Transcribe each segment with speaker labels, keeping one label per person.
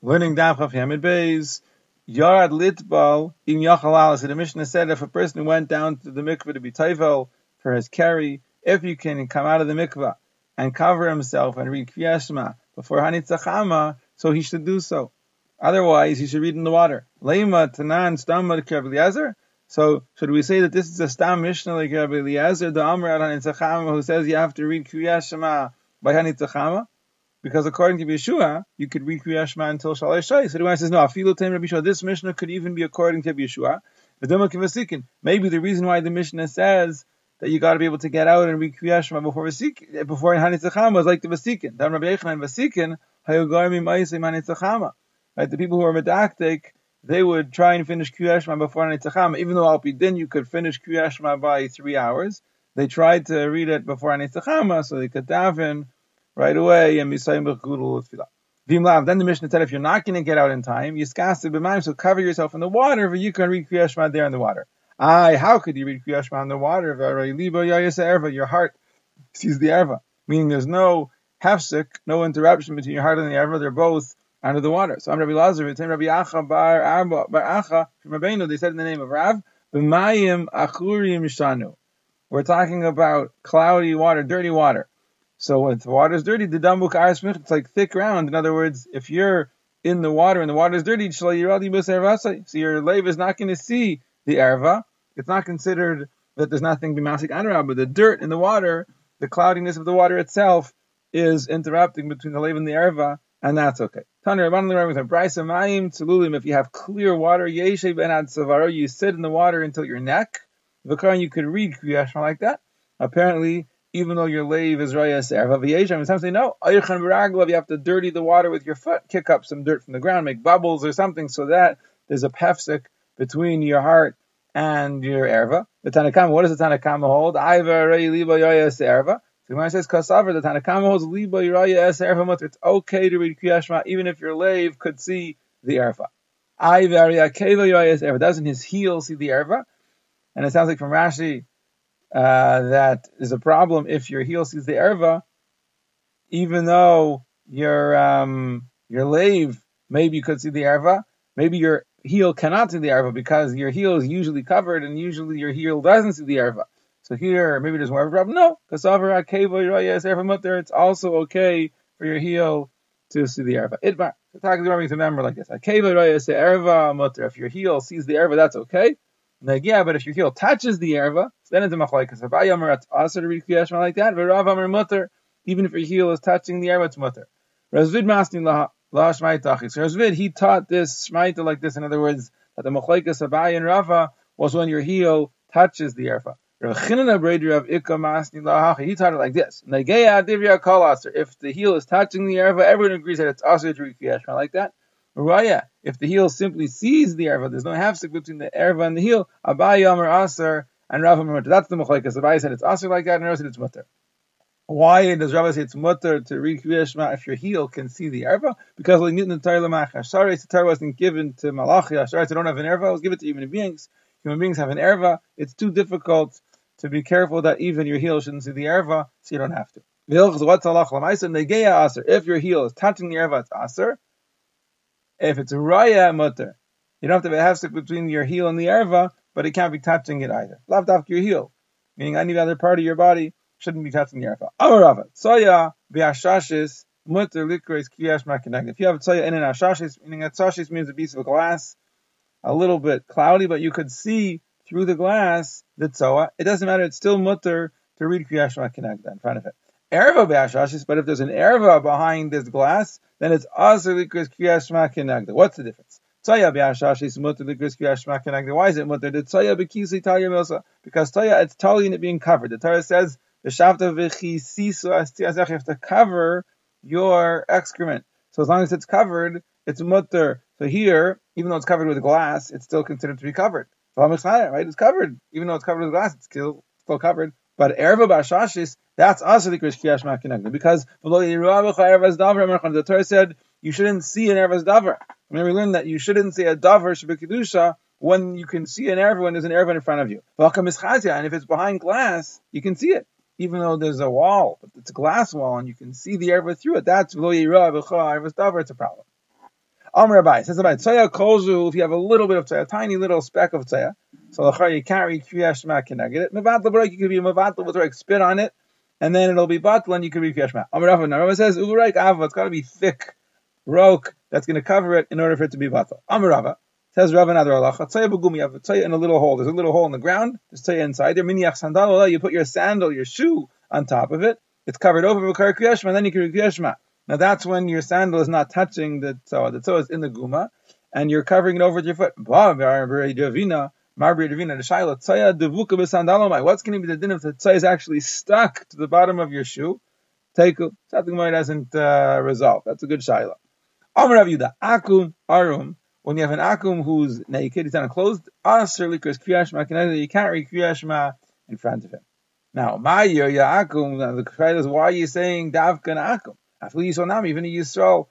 Speaker 1: Learning Daf of Hamid Beis, Yarad Litbal in Yachalal. So the Mishnah said if a person went down to the mikveh to be Taivel for his carry, if you can come out of the mikveh and cover himself and read Kriyashma before Hanitzachama, so he should do so. Otherwise, he should read in the water. Leima Tanan Stamad Eliezer. So should we say that this is a Stam Mishnah like Rabbi Eliezer, the Amr Hanitzachama, who says you have to read Kriyashma by Hanitzachama? Because according to Yeshua, you could read Kriyat Shema until Shalosh Shai. So the says, no, Afilu Tem Rabbi Yeshua. This Mishnah could even be according to Yeshua. Maybe the reason why the Mishnah says that you got to be able to get out and read Kriyat Shema before Vasikin, before Hanitzachama was like the Vasikin. Then Rabbi Yechanan Vasikin, Hayogarmi Ma'isei Hanitzachama. Right, the people who are medactic, they would try and finish Kriyat Shema before Hanitzachama. Even though Alpidin, you could finish Kriyat Shema by three hours. They tried to read it before Hanitzachama, so they could daven right away and Misayim Bechudul Vimlav. Then the Mishnah said if you're not going to get out in time, Yiskasa b'mayim, so cover yourself in the water, but you can read Kriyashma there in the water. Aye, how could you read Kriyashma in the water? Your heart sees the erva, meaning there's no hefsek, no interruption between your heart and the erva. They're both under the water. So I'm Rabbi Lazar, Rabbi Acha bar bar Acha from Rabbeinu. They said in the name of Rav, achurim shanu. We're talking about cloudy water, dirty water. So when the water is dirty, the dambuk it's like thick ground. In other words, if you're in the water and the water is dirty, so your lave is not going to see the erva. It's not considered that there's nothing bimasik anra, but the dirt in the water, the cloudiness of the water itself, is interrupting between the lave and the erva, and that's okay. Tanriban the Ramsay Brahisamayim Tsulim, if you have clear water, you sit in the water until your neck. You could read kriyashma like that. Apparently, even though your lave is rayas erva Sometimes they know you have to dirty the water with your foot, kick up some dirt from the ground, make bubbles or something, so that there's a pefsik between your heart and your erva. The Tanakama, what does the Tanakama hold? Iva rei liba yayas erva. The Gemara says kasaver. The Tanakama holds liba yayas erva. It's okay to read kriyashma even if your lave could see the erva. Iva akeva yayas erva. Doesn't his heel see the erva? And it sounds like from Rashi uh, that is a problem if your heel sees the erva, even though your um, your lave maybe you could see the erva, maybe your heel cannot see the erva because your heel is usually covered and usually your heel doesn't see the erva. So here maybe there's more of a problem. No, because it's also okay for your heel to see the erva. Itmar. Talking to remember like this. Akeva yerayas erva mutter. If your heel sees the erva, that's okay. Yeah, but if your heel touches the erva, then it's a machlaikas. If I it's also to read kriyashma like that. V'rav amar mutter, even if your heel is touching the erva, it's mutter. Razvid masni la la shmaitachis. Razvid he taught this shmaita like this. In other words, that the machlaikas Abai and Rava was when your heel touches the erva. He taught it like this. If the heel is touching the erva, everyone agrees that it's also to read kriyashma like that. Raya, if the heel simply sees the erva, there's no half between the erva and the heel. Abai Yomer Aser and Rav Mutter. That's the machlekes. Abai said it's Aser like that, and Rav said it's Mutter. Why does Rav say it's Mutter to read Kriyashma if your heel can see the erva? Because like Newton Torah Lamach Sorry, the Torah wasn't given to Malachi. Sorry, I don't have an erva. I was given to human beings. Human beings have an erva. It's too difficult to be careful that even your heel shouldn't see the erva, so you don't have to. If your heel is touching the erva, it's aser. If it's a raya mutter, you don't have to have a between your heel and the erva, but it can't be touching it either. Left off your heel, meaning any other part of your body shouldn't be touching the erva. Amarava, soya biashashis mutter likres kiyash makinag. If you have a soya in an ashashis, meaning that ashashis means a piece of glass, a little bit cloudy, but you could see through the glass the tzoa. It doesn't matter; it's still mutter to read kiyash makinag in front of it erva be'ashashis, but if there's an erva behind this glass, then it's aser likris kriyas kenagda. What's the difference? Tzaya be'ashashis mutter likris kriyas kenagda. Why is it mutter? The tzaya be'kisi talya milsa. Because tzaya, it's talya it being covered. The Torah says, v'shavta v'chisisu astiyazach, you have to cover your excrement. So as long as it's covered, it's mutter. So here, even though it's covered with glass, it's still considered to be covered. Right? It's covered. Even though it's covered with glass, it's still, still covered. But erva b'ashashis, that's also the Krish Kiyash Makinagda. Because the Torah said you shouldn't see an Ervas Davar. And we learned that you shouldn't see a Davar Shabbat when you can see an Erva when there's an Erva in front of you. And if it's behind glass, you can see it. Even though there's a wall, but it's a glass wall and you can see the Erva through it, that's Ervas Davar, it's a problem. Amr Abai says about Tzaya Kolzu, if you have a little bit of Tzaya, a tiny little speck of Tzaya, so Lachar you carry Kriyas Shema Keneged it. Mevatla Barak, you could be Mevatla with like spit on it, and then it'll be Batla and you could be Kriyas Shema. Amr Rav, now says, Uvaraik Ava, it's got to be thick roke that's going to cover it in order for it to be Batla. Amr Rava, says Rav another Allah, Tzaya Bugum, you have a Tzaya in a little hole. There's a little hole in the ground, there's Tzaya inside there. Miniach Sandal, you put your sandal, your shoe on top of it. It's covered over with Kriyas Shema, then you can Kriyas Shema. Now that's when your sandal is not touching the toe. The toe is in the guma, and you're covering it over with your foot. What's going to be the din if the tzai is actually stuck to the bottom of your shoe? Take something might hasn't uh, resolved. That's a good shaila. Amar Yuda, akum arum. When you have an akum who's naked, he's closed aser likras kriyashma. You can't read kriyashma in front of him. Now, my ya akum. The question is, why are you saying davka and akum? After Yisrael even a Yisrael,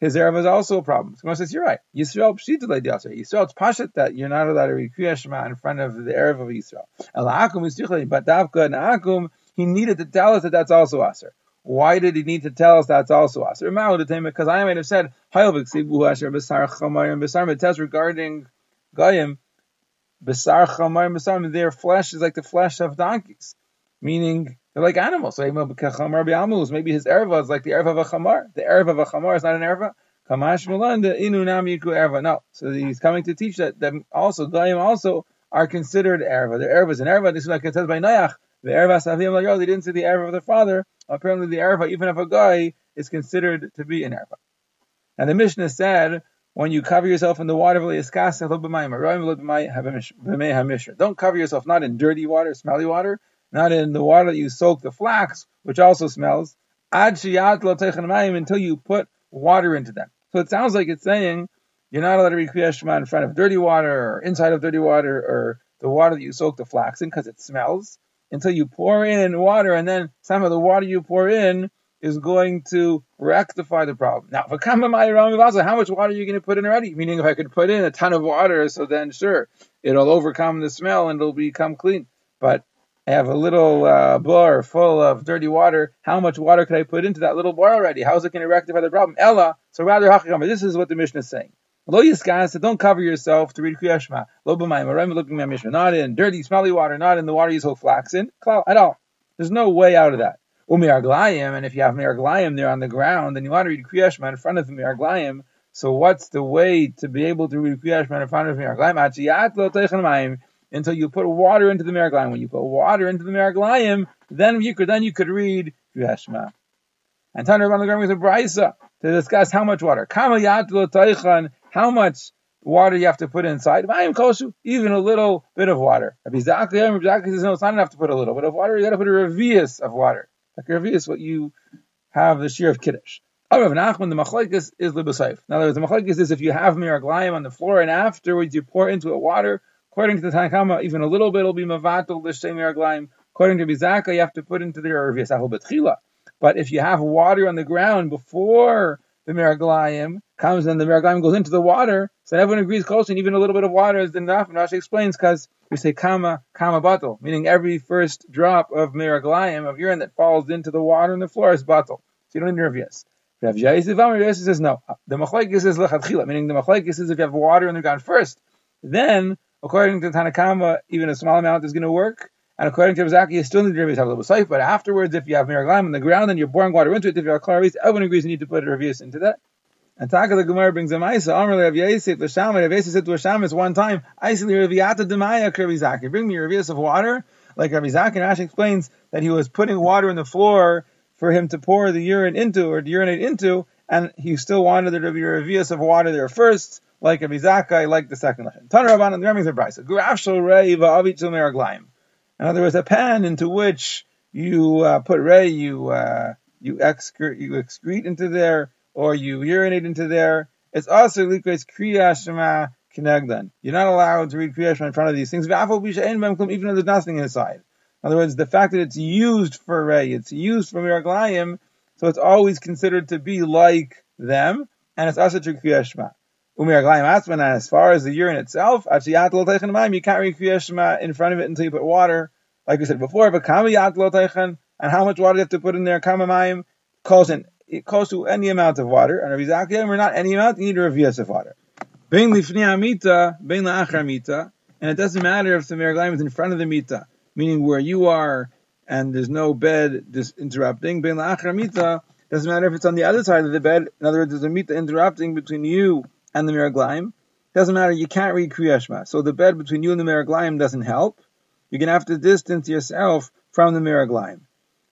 Speaker 1: his Erev is also a problem. So says, you're right. Yisrael pshita le'diaser. Yisrael, it's pashat that you're not allowed to read Kriyat Shema in front of the Erev of Yisrael. El Akum is but Davka and Akum, he needed to tell us that that's also aser. Why did he need to tell us that's also aser? Because I might have said, it tells regarding Goyim, their flesh is like the flesh of donkeys. Meaning, they're like animals. So maybe his erva is like the erva of a chamar. The erva of a chamar is not an erva. Kamash Milanda inu nam yiku erva. No. So he's coming to teach that that also goyim also are considered erva. The erva is an erva. This is like it says by Noach. The erva savim like oh they didn't say the erva of their father. Apparently the erva even if a guy is considered to be an erva. And the Mishnah said when you cover yourself in the water, don't cover yourself not in dirty water, smelly water, not in the water that you soak the flax, which also smells, until you put water into them. So it sounds like it's saying you're not allowed to read Kriyat Shema in front of dirty water or inside of dirty water or the water that you soak the flax in because it smells until you pour in water and then some of the water you pour in is going to rectify the problem. Now, how much water are you going to put in already? Meaning, if I could put in a ton of water, so then sure, it'll overcome the smell and it'll become clean. But I have a little uh, bar full of dirty water. How much water could I put into that little bar already? How is it going to rectify the problem? Ella, so rather. This is what the Mishnah is saying. Lo don't cover yourself to read Kriyashma. Lo b'mayim, looking at Mishnah. Not in dirty, smelly water, not in the water you soak flax in. At all. There's no way out of that. Umiar and if you have Mir there on the ground, then you want to read Kriyashma in front of the Mir So what's the way to be able to read Kriyashma in front of Mir Glayim? Until you put water into the Meraglayim. When you put water into the Meraglayim, then you could then you could read Yeshma. And Tanur Rabban Lagram with a brisa to discuss how much water. How much water you have to put inside. Even a little bit of water. Says no, it's not enough to put a little bit of water. You got to put a revius of water. Like a revius, what you have the shear of kiddush. Rav Nachman, the machlekes is libasayif. In other words, the machlekes is if you have miraglayim on the floor and afterwards you pour into it water, According to the Tanakama, even a little bit will be mavatul l'shem yarglaim. According to Bizaka, you have to put into the Ravias betchila. But if you have water on the ground before the Meraglayim comes and the Meraglayim goes into the water, so everyone agrees close, and even a little bit of water is enough. And Rashi explains because we say kama kama batal, meaning every first drop of Meraglayim of urine that falls into the water on the floor is batal. So you don't need Ravias. Rav says no. The machlekes is meaning the machlekes is if you have water on the ground first, then According to Tanakama, even a small amount is going to work. And according to Rizaki, you still need to have a little safe. But afterwards, if you have miraglim on the ground and you're pouring water into it, if you have clarice, everyone agrees you need to put a revius into that. And Taka the Gemara brings a Maisa. Amr Rav Yosef L'Shama. Rav Yosef said to Hashamis one time, "Aisli Raviata Demaya Rizaki. Bring me a revius of water." Like Rav Zaki, and Ash explains that he was putting water in the floor for him to pour the urine into or to urinate into, and he still wanted there to be revius of water there first like Rabbi Zakai, like the second lesson. Tan Rabban and the Reming's Brisa. Grafshal rei va'avitzul meraglaim. In other words, a pan into which you uh, put rei, you uh, you excrete, you excrete into there, or you urinate into there. It's also likres kriya shema kinegdan. You're not allowed to read kriya shema in front of these things, even though there's nothing inside. In other words, the fact that it's used for rei, it's used for miraglayim, so it's always considered to be like them, and it's also to kriya shema. And as far as the urine itself, you can't read Kriyashma in front of it until you put water. Like we said before, but and how much water you have to put in there, kamamayim, calls in close to any amount of water. And Rabbi Zakya, we're not any amount, you need a revius of water. Bein lifnei amita, bein mita, and it doesn't matter if the meraglayim is in front of the mita, meaning where you are and there's no bed just interrupting. Bein la'achar mita, doesn't matter if it's on the other side of the bed. In other words, there's a mita interrupting between you and the meraglayim. Doesn't matter, you can't read kriyashma. So the bed between you and the meraglayim doesn't help. You're going to have to distance yourself from the meraglayim.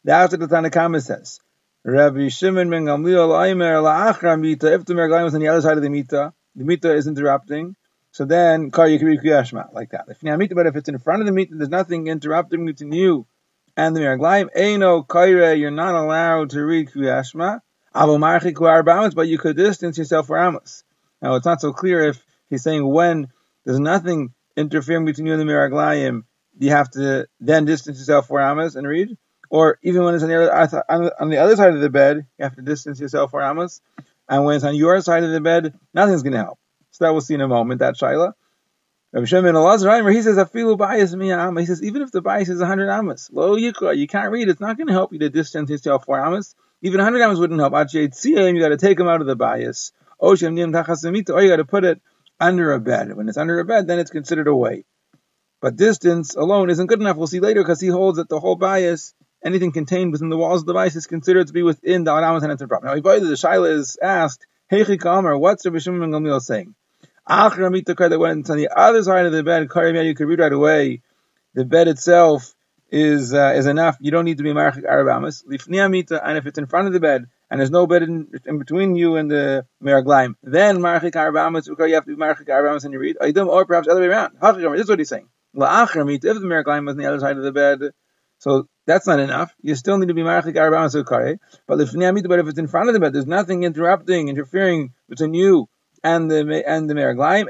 Speaker 1: That's what the Tanakhama says. Rabbi Shimon ben Gamliel Aimer la'achar mita. If the meraglayim is on the other side of the mita, the mita is interrupting. So then, kar you can read kriyashma like that. If mita, but if it's in front of the mita, there's nothing interrupting between you and the meraglayim. Eino kaire, you're not allowed to read kriyashma. Avo marchik arbamos, but you could distance yourself for amos. Now it's not so clear if he's saying when there's nothing interfering between you and the meraglayim, you have to then distance yourself for amos and read or even when it's on the, other, on the other side of the bed, you have to distance yourself for amos. And when it's on your side of the bed, nothing's going to help. So that we'll see in a moment, that Shaila. Rabbi Shimon he says, "Afilu bias miyam." He says, even if the bias is 100 amos, lo yikra, you can't read. It's not going to help you to distance yourself for amos. Even 100 amos wouldn't help. you got to take them out of the bias. Or you got to put it under a bed. When it's under a bed, then it's considered a weight. But distance alone isn't good enough. We'll see later because he holds that the whole bias anything contained within the walls of the device is considered to be within the Adamas and Enterprise. Now, the Shaila is asked, Heichi Kamer, what's Rabbi Shimon ben Gamliel saying? Achra Mita that when it's on the other side of the bed, Karim you could read right away, the bed itself is uh, is enough. You don't need to be Marchik Arabamas. Lifnia Mita, and if it's in front of the bed, and there's no bed in, in between you and the Meraglaim, then Marchik Arabamas, you have to be Marchik Arabamas and you read, or perhaps other way around. This is what he's saying. La'achra Mita, if the Meraglaim was on the other side of the bed, so that's not enough. You still need to be marachik arba sukare. But if it's in front of the bed, there's nothing interrupting, interfering between you and the and the meraglaim.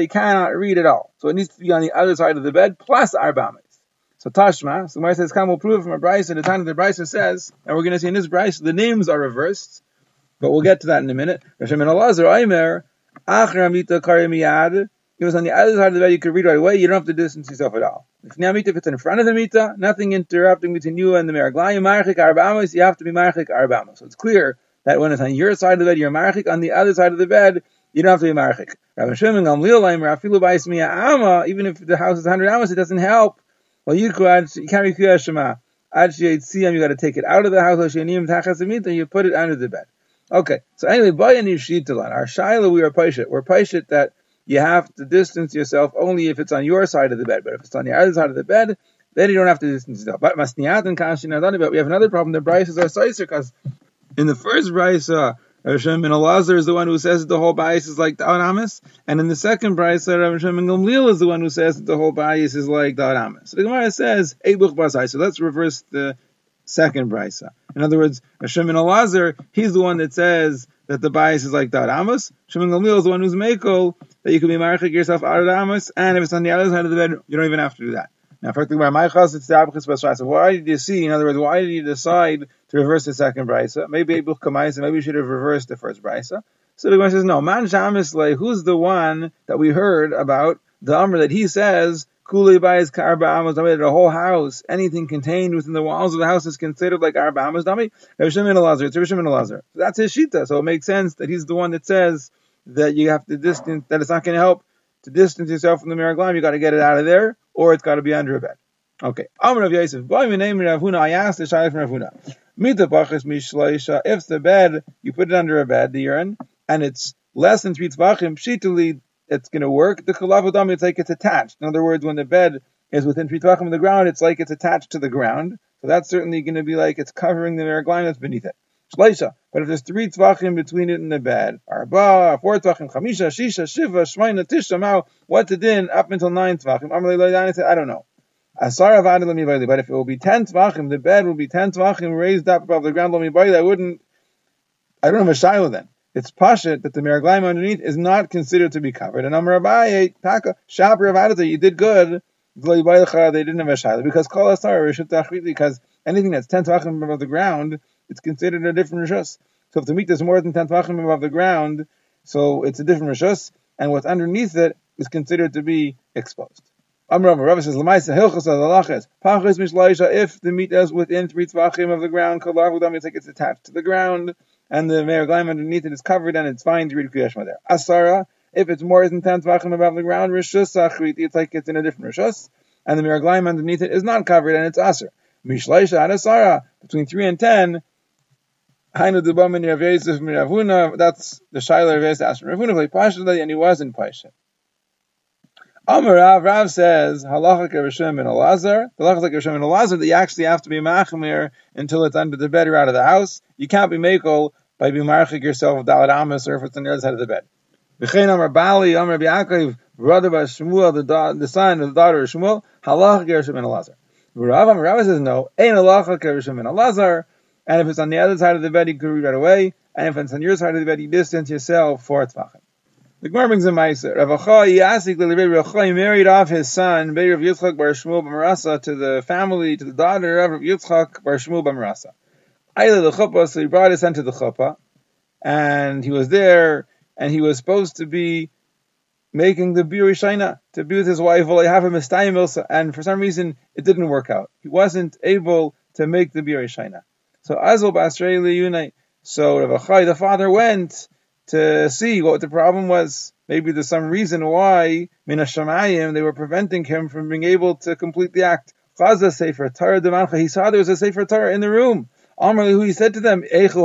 Speaker 1: You cannot read at all. So it needs to be on the other side of the bed plus arbamis. So Tashma, so Gemara says, "Come, we'll prove from a brisa." The time the brisa says, and we're going to see in this brisa, the names are reversed, but we'll get to that in a minute. Shimon ben Elazar Aimer, Achra Mita it was on the other side of the bed, you could read right away. You don't have to distance yourself at all. If if it's in front of the mita, nothing interrupting between you and the meraglayim, marchik arbamos, you have to be marchik arbamos. So it's clear that when it's on your side of the bed, you're marchik. On the other side of the bed, you don't have to be marchik. Even if the house is 100 amos, it doesn't help. Well, you can't be kuyashema. You got to take it out of the house. and You put it under the bed. Okay. So anyway, buy a new shetel, our shaila, we are paishit. We're paishit that you have to distance yourself only if it's on your side of the bed. But if it's on the other side of the bed, then you don't have to distance yourself. But and we have another problem. The brises are soiser because in the first brisa, Shimon ben Elazar is the one who says that the whole bias is like the Adamis, and in the second brisa, Shimon ben Gamliel is the one who says that the whole bias is like the Adamis. So the Gemara says Eibuch Basai. So let's reverse the second brisa. In other words, and Elazar, he's the one that says that the bias is like the Adamis. Shimon Gamliel is the one who's Mako, that you can be marchik yourself out of amos, and if it's on the other side of the bed, you don't even have to do that. Now, first by my chas, it's the abrichas basrasa. So why did you see? In other words, why did you decide to reverse the second brisa? Maybe Ebuch Kamaisa, maybe you should have reversed the first brisa. So the Gemara says, no, man shamisle, who's the one that we heard about the Amr that he says Kuli buys karba amos dami. The whole house, anything contained within the walls of the house is considered like arba amos dami. Rav Shimon Elazar. It's Rav Shimon Elazar. That's his shita. So it makes sense that he's the one that says that you have to distance, that it's not going to help to distance yourself from the Miraglam, you got to get it out of there, or it's got to be under a bed. Okay. Amr of Yosef, boy, my name Rav I asked the Shayach from Rav Huna. If the bed, you put it under a bed, the urine, and it's less than three tzvachim, pshituli, it's going to work. The kalavadam, it's like it's attached. In other words, when the bed is within three tzvachim of the ground, it's like it's attached to the ground. So that's certainly going to be like it's covering the that's beneath it. But if there's three tvachim between it and the bed, arba, four tvachim, chamisha, shisha, shiva, shmaina, tisha, mao, what's the din up until nine tvachim? I don't know. Asar but if it will be ten tvachim, the bed will be ten tvachim raised up above the ground. I wouldn't. I don't have a shiloh then. It's pashit that the meraglaim underneath is not considered to be covered. And Amar Abaye, Taka, Shaper of you did good. They didn't have a shiloh because kol asar because anything that's ten tvachim above the ground it's considered a different rishus. So if the meat is more than ten tvachim above the ground, so it's a different rishus, and what's underneath it is considered to be exposed. Says Mishloisha. If the meat is within three tvachim of the ground, Kalar Hudam, it's attached to the ground. and the meraglaim underneath it is covered, and it's fine to read Kriyashma there. Asara, if it's more than 10 tvachim above the ground, Rishus it's like it's in a different Rishus, and the meraglaim underneath it is not covered, and it's Asar. Mishlaisha Asara, between 3 and 10, Hainu Dubamin Rav Yosef Miravuna, that's the Shaila Rav Yosef Ravuna, and he was in Paisha. Amar Rav, Rav says, halacha Rishon and Elazar. Halacha like Rishon and Elazar that you actually have to be machmir until it's under the bed or out of the house. You can't be makel by being marchik yourself of Dalit Amos or if it's on the other side of the bed. V'chein Amar Bali, Amar Yaakov, brother of Shmuel, the, the son of the daughter of Shmuel, halacha Rishon and Elazar. Rav Amar Rav says no, ain't halacha Rishon and Elazar. And if it's on the other side of the bed, you can read right away. And if it's on your side of the bed, you distance yourself for tvachim. The Gemara brings a ma'aser. Rav Achai Rav married off his son Beir of Yitzchak Bar Shmuel B'Marasa to the family to the daughter of Rav Yitzchak Bar Shmuel B'Marasa. Ayla the chuppah, so he brought his son to the chuppah, and he was there, and he was supposed to be making the Bir Shaina to be with his wife. And for some reason it didn't work out. He wasn't able to make the Bir Shaina. So Azul Basrei Unite. So Rav Achai, the father, went to see what the problem was. Maybe there's some reason why Minashamayim they were preventing him from being able to complete the act. Chaza Sefer Torah Demancha. He saw there was a Sefer Torah in the room. Amarli, who he said to them, If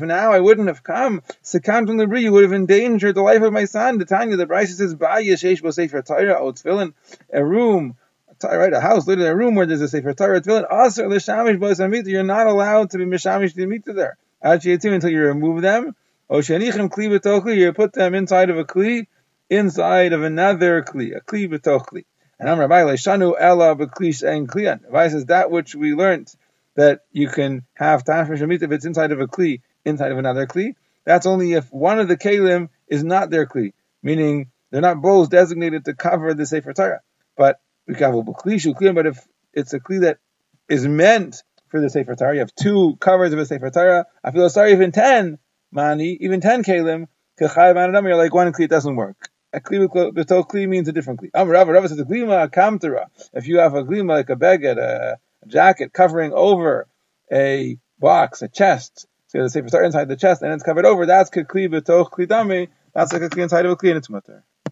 Speaker 1: now I wouldn't have come, Sekantum Libri, you would have endangered the life of my son. The Tanya, the Bryce says, Ba Yeshesh Sefer Torah, O Tfilin, a room, right, a house, literally a room where there's a Sefer Torah, Tfilin, Aser L'Shamish Bo Samita, you're not allowed to be Mishamish Dimita there. Actually, Until you remove them, Oshanichim kli b'tochli, you put them inside of a kli, inside of another kli, a kli b'tochli. And I'm Rabbi Leishanu ella b'kli and kliyan. Rabbi says that which we learned that you can have time shemit if it's inside of a kli, inside of another kli. That's only if one of the kalim is not their kli, meaning they're not both designated to cover the sefer Torah. But But if it's a kli that is meant for the sefer Torah, you have two covers of a sefer Torah. I feel sorry even ten mani, even ten kalim, you're like one kli, it doesn't work. A kli beto kli means a different kli. Am Rava, says a glima kamtera. If you have a glima like a beged, a, jacket covering over a box, a chest, so the sefer start inside the chest and it's covered over, that's kli beto kli that's like a kli inside of a kli and it's mutter.